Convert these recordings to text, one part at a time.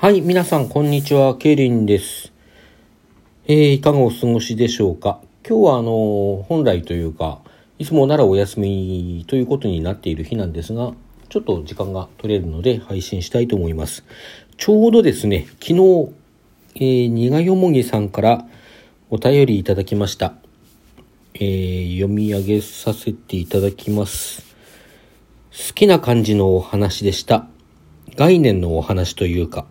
はい、皆さん、こんにちは。ケイリンです。えー、いかがお過ごしでしょうか？今日は、あの、本来というか、いつもならお休みということになっている日なんですが、ちょっと時間が取れるので配信したいと思います。ちょうどですね、昨日、えー、にがよもぎさんからお便りいただきました。えー、読み上げさせていただきます。好きな感じのお話でした。概念のお話というか、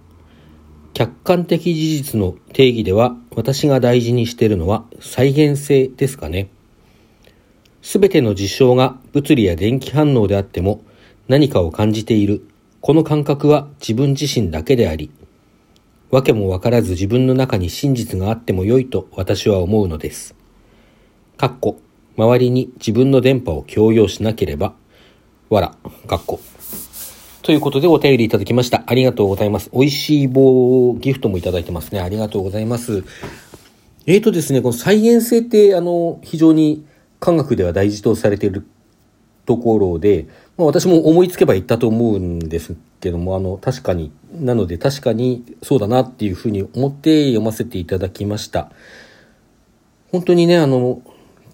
客観的事実の定義では私が大事にしているのは再現性ですかね。すべての事象が物理や電気反応であっても何かを感じている。この感覚は自分自身だけであり、わけもわからず自分の中に真実があっても良いと私は思うのです。かっこ、周りに自分の電波を強要しなければ、わら、かっこ、ということでお便りいただきました。ありがとうございます。美味しい棒ギフトもいただいてますね。ありがとうございます。えーとですね、この再現性って、あの、非常に科学では大事とされているところで、まあ、私も思いつけば言ったと思うんですけども、あの、確かに、なので確かにそうだなっていうふうに思って読ませていただきました。本当にね、あの、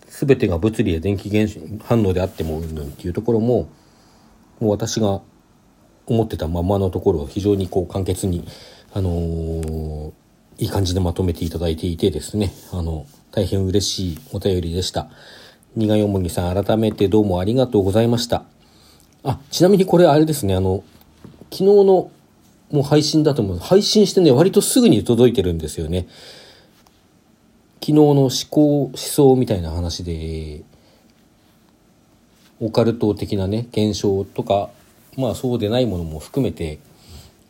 すべてが物理や電気現反応であっても、うんっていうところも、もう私が思ってたままのところを非常にこう簡潔に、あのー、いい感じでまとめていただいていてですね、あの、大変嬉しいお便りでした。にがよもぎさん、改めてどうもありがとうございました。あ、ちなみにこれあれですね、あの、昨日のもう配信だと思う。配信してね、割とすぐに届いてるんですよね。昨日の思考、思想みたいな話で、オカルト的なね、現象とかまあそうでないものも含めて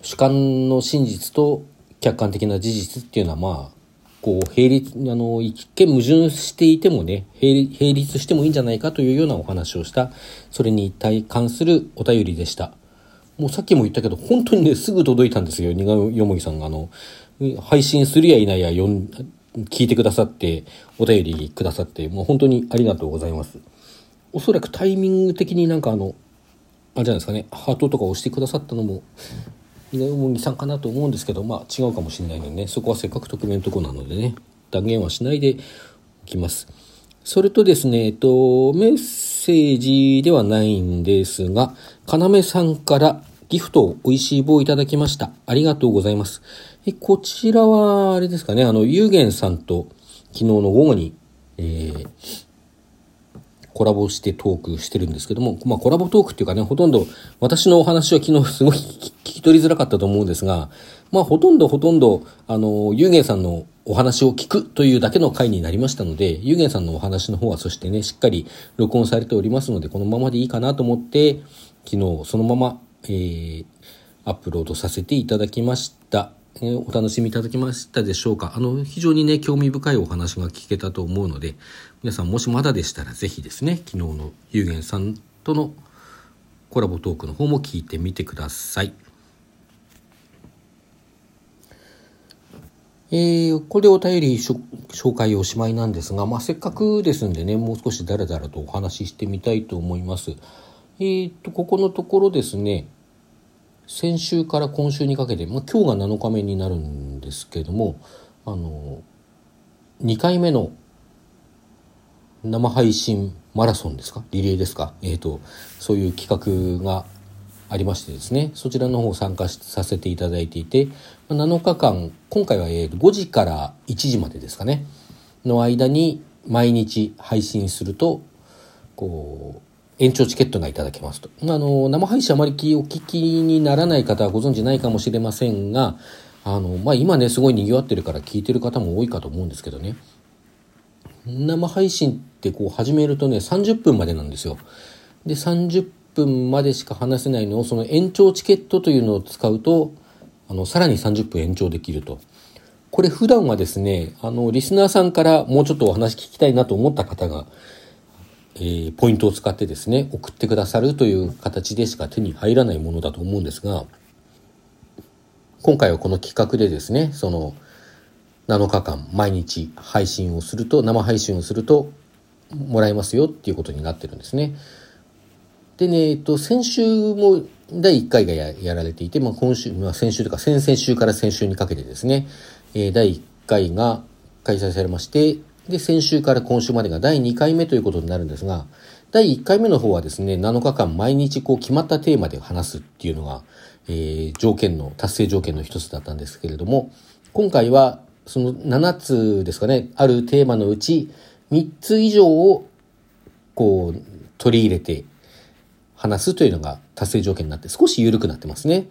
主観の真実と客観的な事実っていうのはまあこう並立あの一見矛盾していてもね並立してもいいんじゃないかというようなお話をした。それに対関するお便りでした。もうさっきも言ったけど本当にねすぐ届いたんですよ。がよもぎさんがあの配信するやいないやよん聞いてくださってお便りくださってもう本当にありがとうございます。おそらくタイミング的になんかあのあれじゃないですかね。ハートとか押してくださったのも井上もさんかなと思うんですけどまあ違うかもしれないのでね。そこはせっかく匿名のとこなのでね。断言はしないでおきます。それとですね、えっと、メッセージではないんですが、かなめさんからギフトを美味しい棒いただきました。ありがとうございます。えこちらは、あれですかね、あの、ゆうげんさんと昨日の午後に、えー、コラボしてトークしてるんですけども、まあコラボトークっていうかね、ほとんど私のお話は昨日すごい聞き取りづらかったと思うんですが、まあほとんどほとんど、あの、ゆうげんさんのお話を聞くというだけの回になりましたので、ゆうげんさんのお話の方はそしてね、しっかり録音されておりますので、このままでいいかなと思って、昨日そのまま、えー、アップロードさせていただきました。えお楽しみいただけましたでしょうか？あの、非常にね、興味深いお話が聞けたと思うので、皆さんもしまだでしたらぜひですね、昨日のゆうげんさんとのコラボトークの方も聞いてみてください。えー、これでお便り紹介おしまいなんですが、まあ、せっかくですんでね、もう少しだらだらとお話ししてみたいと思います。えー、っと、ここのところですね、先週から今週にかけて、まあ、今日が7日目になるんですけれどもあの2回目の生配信マラソンですか？リレーですか？えっ、ー、とそういう企画がありましてですねそちらの方参加させていただいていて7日間今回は5時から1時までですかねの間に毎日配信するとこう延長チケットがいただけますと。あの、生配信あまりお聞きにならない方はご存知ないかもしれませんが、あの、まあ、今ね、すごい賑わってるから聞いてる方も多いかと思うんですけどね。生配信ってこう始めるとね、30分までなんですよ。で、30分までしか話せないのを、その延長チケットというのを使うと、あの、さらに30分延長できると。これ普段はですね、あの、リスナーさんからもうちょっとお話聞きたいなと思った方が、えー、ポイントを使ってですね、送ってくださるという形でしか手に入らないものだと思うんですが、今回はこの企画でですね、その7日間毎日配信をすると、生配信をするともらえますよっていうことになってるんですね。でね、えっと、先週も第1回がやられていて、まあ、今週、まあ、先週とか先々週から先週にかけてですね、えー、第1回が開催されまして、で、先週から今週までが第2回目ということになるんですが、第1回目の方はですね、7日間毎日こう決まったテーマで話すっていうのが、えー、条件の、達成条件の一つだったんですけれども、今回はその7つですかね、あるテーマのうち3つ以上をこう取り入れて話すというのが達成条件になって少し緩くなってますね。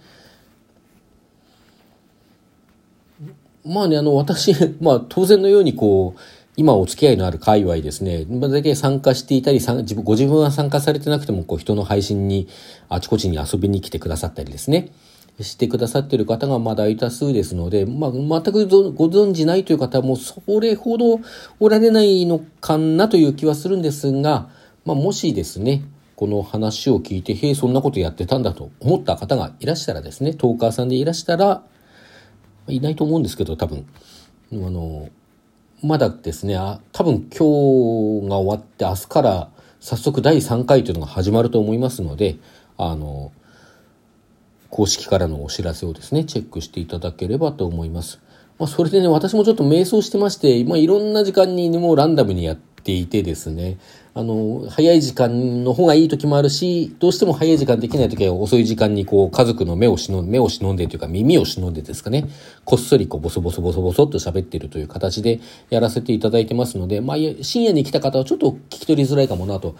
まあね、あの、私、まあ当然のようにこう、今お付き合いのある界隈ですね、まあ、大体参加していたり、ご自分は参加されてなくても、こう人の配信にあちこちに遊びに来てくださったりですね、してくださっている方がまあ大多数ですので、まあ、全くご存じないという方もそれほどおられないのかなという気はするんですが、まあ、もしですね、この話を聞いて、へえ、そんなことやってたんだと思った方がいらしたらですね、トーカーさんでいらしたら、いないと思うんですけど、多分。あの、まだですね、あ多分今日が終わって明日から早速第3回というのが始まると思いますので、あの、公式からのお知らせをですね、チェックしていただければと思います。まあ、それでね、私もちょっと迷走してまして、まあ、いろんな時間にもうランダムにやってていてですね、あの、早い時間の方がいい時もあるし、どうしても早い時間できない時は遅い時間にこう家族の目を忍んで、目を忍んでというか耳を忍んでですかね、こっそりこうボソボソボソボソっと喋ってるという形でやらせていただいてますので、まあ深夜に来た方はちょっと聞き取りづらいかもなと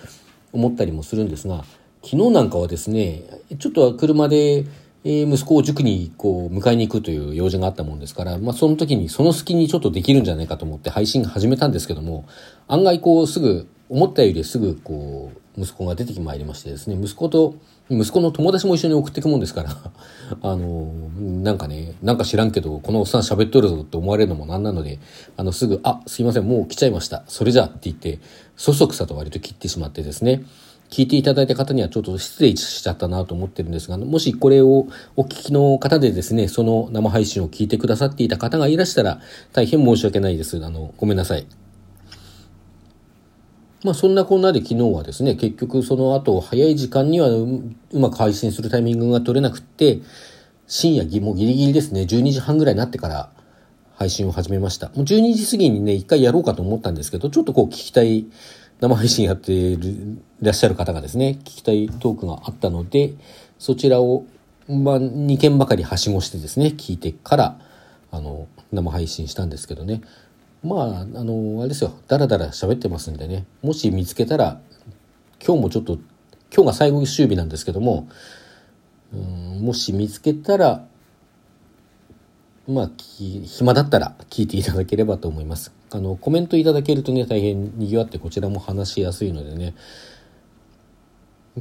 思ったりもするんですが、昨日なんかはですね、ちょっと車で、え息子を塾にこう迎えに行くという用事があったもんですから、まあその時にその隙にちょっとできるんじゃないかと思って配信始めたんですけども、案外こうすぐ思ったよりすぐこう息子が出てきまいりましてですね息子と息子の友達も一緒に送っていくもんですから あのなんかねなんか知らんけどこのおっさん喋っとるぞって思われるのもなんなのであのすぐ「あすいませんもう来ちゃいました。それじゃ」って言ってそそくさと割と切ってしまってですね聞いていただいた方にはちょっと失礼しちゃったなと思ってるんですが、もしこれをお聞きの方でですね、その生配信を聞いてくださっていた方がいらしたら、大変申し訳ないです。あの、ごめんなさい。まあそんなこんなで昨日はですね、結局その後早い時間にはうまく配信するタイミングが取れなくって、深夜もうギリギリですね、12時半ぐらいになってから配信を始めました。もう12時過ぎにね、一回やろうかと思ったんですけど、ちょっとこう聞きたい、生配信やっていらっしゃる方がですね、聞きたいトークがあったので、そちらを、まあ、2件ばかりはしごしてですね、聞いてから、あの、生配信したんですけどね。まあ、あの、あれですよ、だらだら喋ってますんでね、もし見つけたら、今日もちょっと、今日が最後終日なんですけども、うんもし見つけたら、まあ、暇だったら聞いていただければと思います。あの、コメントいただけるとね、大変賑わってこちらも話しやすいのでね、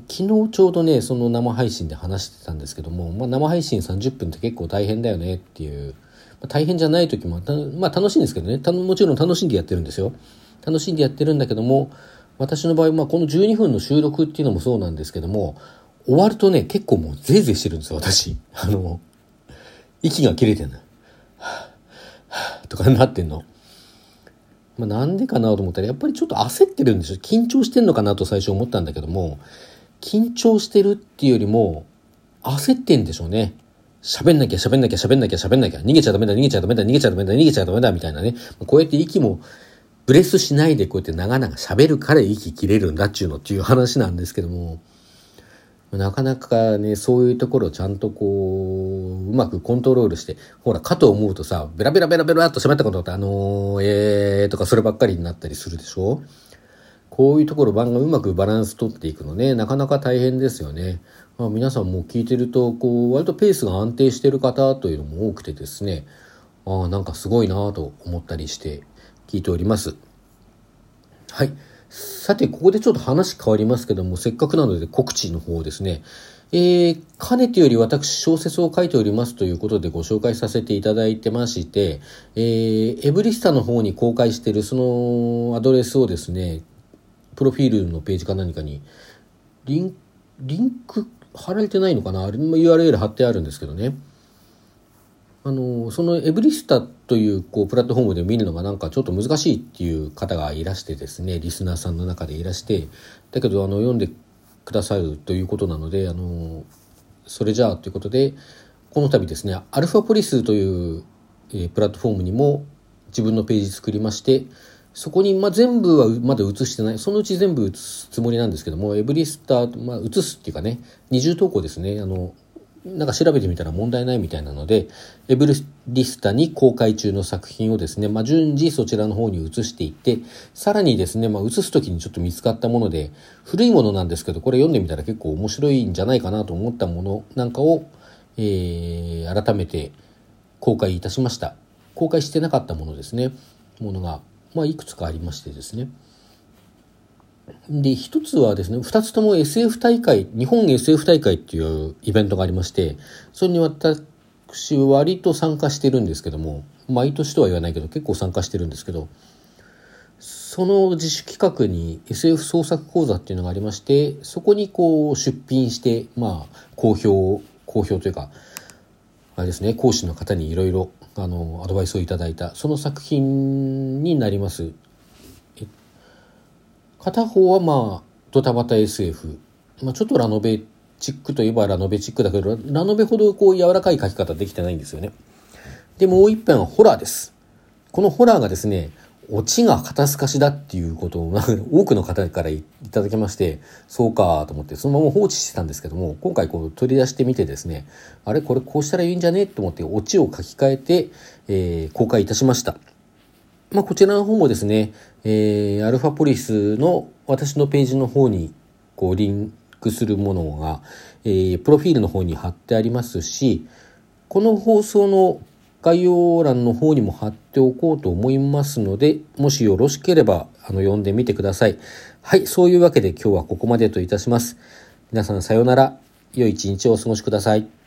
昨日ちょうどね、その生配信で話してたんですけども、まあ、生配信30分って結構大変だよねっていうま大変じゃない時も、まあ楽しいんですけどね、もちろん楽しんでやってるんですよ。楽しんでやってるんだけども、私の場合、まあこの12分の収録っていうのもそうなんですけども、終わるとね、結構もうぜいぜいしてるんですよ、私。あの、息が切れてんの。とかなってんの。まあなんでかなと思ったら、やっぱりちょっと焦ってるんですよ。緊張してんのかなと最初思ったんだけども、緊張してるっていうよりも、焦ってんでしょうね。喋んなきゃ喋んなきゃ喋んなきゃ喋んなきゃ、逃げちゃダメだ、逃げちゃダメだ、逃げちゃダメだ、逃げちゃダメだ、みたいなね。こうやって息もブレスしないでこうやって長々喋るから息切れるんだっちゅうのっていう話なんですけども、なかなかね、そういうところをちゃんとこう、うまくコントロールして、ほら、かと思うとさ、ベラベラベラベラっと喋ったことって、あのー、えーとかそればっかりになったりするでしょ？こういうところ番がうまくバランス取っていくのね、なかなか大変ですよね。まあ、皆さんも聞いてると、こう、割とペースが安定してる方というのも多くてですね、ああ、なんかすごいなと思ったりして聞いております。はい。さて、ここでちょっと話変わりますけども、せっかくなので告知の方ですね。えー、かねてより私小説を書いておりますということでご紹介させていただいてまして、えー、エブリスタの方に公開しているそのアドレスをですね、プロフィールのページか何かにリンリンク貼られてないのかな？あれも URL 貼ってあるんですけどねあのそのエブリスタというこうプラットフォームで見るのがなんかちょっと難しいっていう方がいらしてですねリスナーさんの中でいらしてだけどあの読んでくださるということなので、あの、それじゃあということで、この度ですね、アルファポリスという、えー、プラットフォームにも自分のページ作りまして、そこに、まあ、全部はまだ映してない。そのうち全部映すつもりなんですけども、エブリスター、まあ、映すっていうかね、二重投稿ですね。あの、なんか調べてみたら問題ないみたいなので、エブリスタに公開中の作品をですね、まあ、順次そちらの方に移していって、さらにですね、まあ、移す時にちょっと見つかったもので、古いものなんですけど、これ読んでみたら結構面白いんじゃないかなと思ったものなんかを、えー、改めて公開いたしました。公開してなかったものですね。ものがまあ、いくつかありましてですね。で、一つはですね、二つとも SF 大会、日本 SF 大会っていうイベントがありまして、それに私割と参加してるんですけども、毎年とは言わないけど結構参加してるんですけど、その自主企画に SF 創作講座っていうのがありまして、そこにこう出品して、まあ、好評、好評というか、あれですね、講師の方にいろいろあのアドバイスをいただいたその作品になります。片方はまあドタバタ SF、まあ、ちょっとラノベチックといえばラノベチックだけどラノベほどこう柔らかい書き方できてないんですよね。でもう一編はホラーです。このホラーがですねオチが肩透かしだっていうことを多くの方からいただきまして、そうかと思ってそのまま放置してたんですけども、今回こう取り出してみてですね、あれこれこうしたらいいんじゃねと思ってオチを書き換えて、えー、公開いたしました。まあ、こちらの方もですね、えー、アルファポリスの私のページの方にこうリンクするものが、えー、プロフィールの方に貼ってありますし、この放送の概要欄の方にも貼っておこうと思いますので、もしよろしければ、あの、読んでみてください。はい、そういうわけで今日はここまでといたします。皆さんさようなら。良い一日をお過ごしください。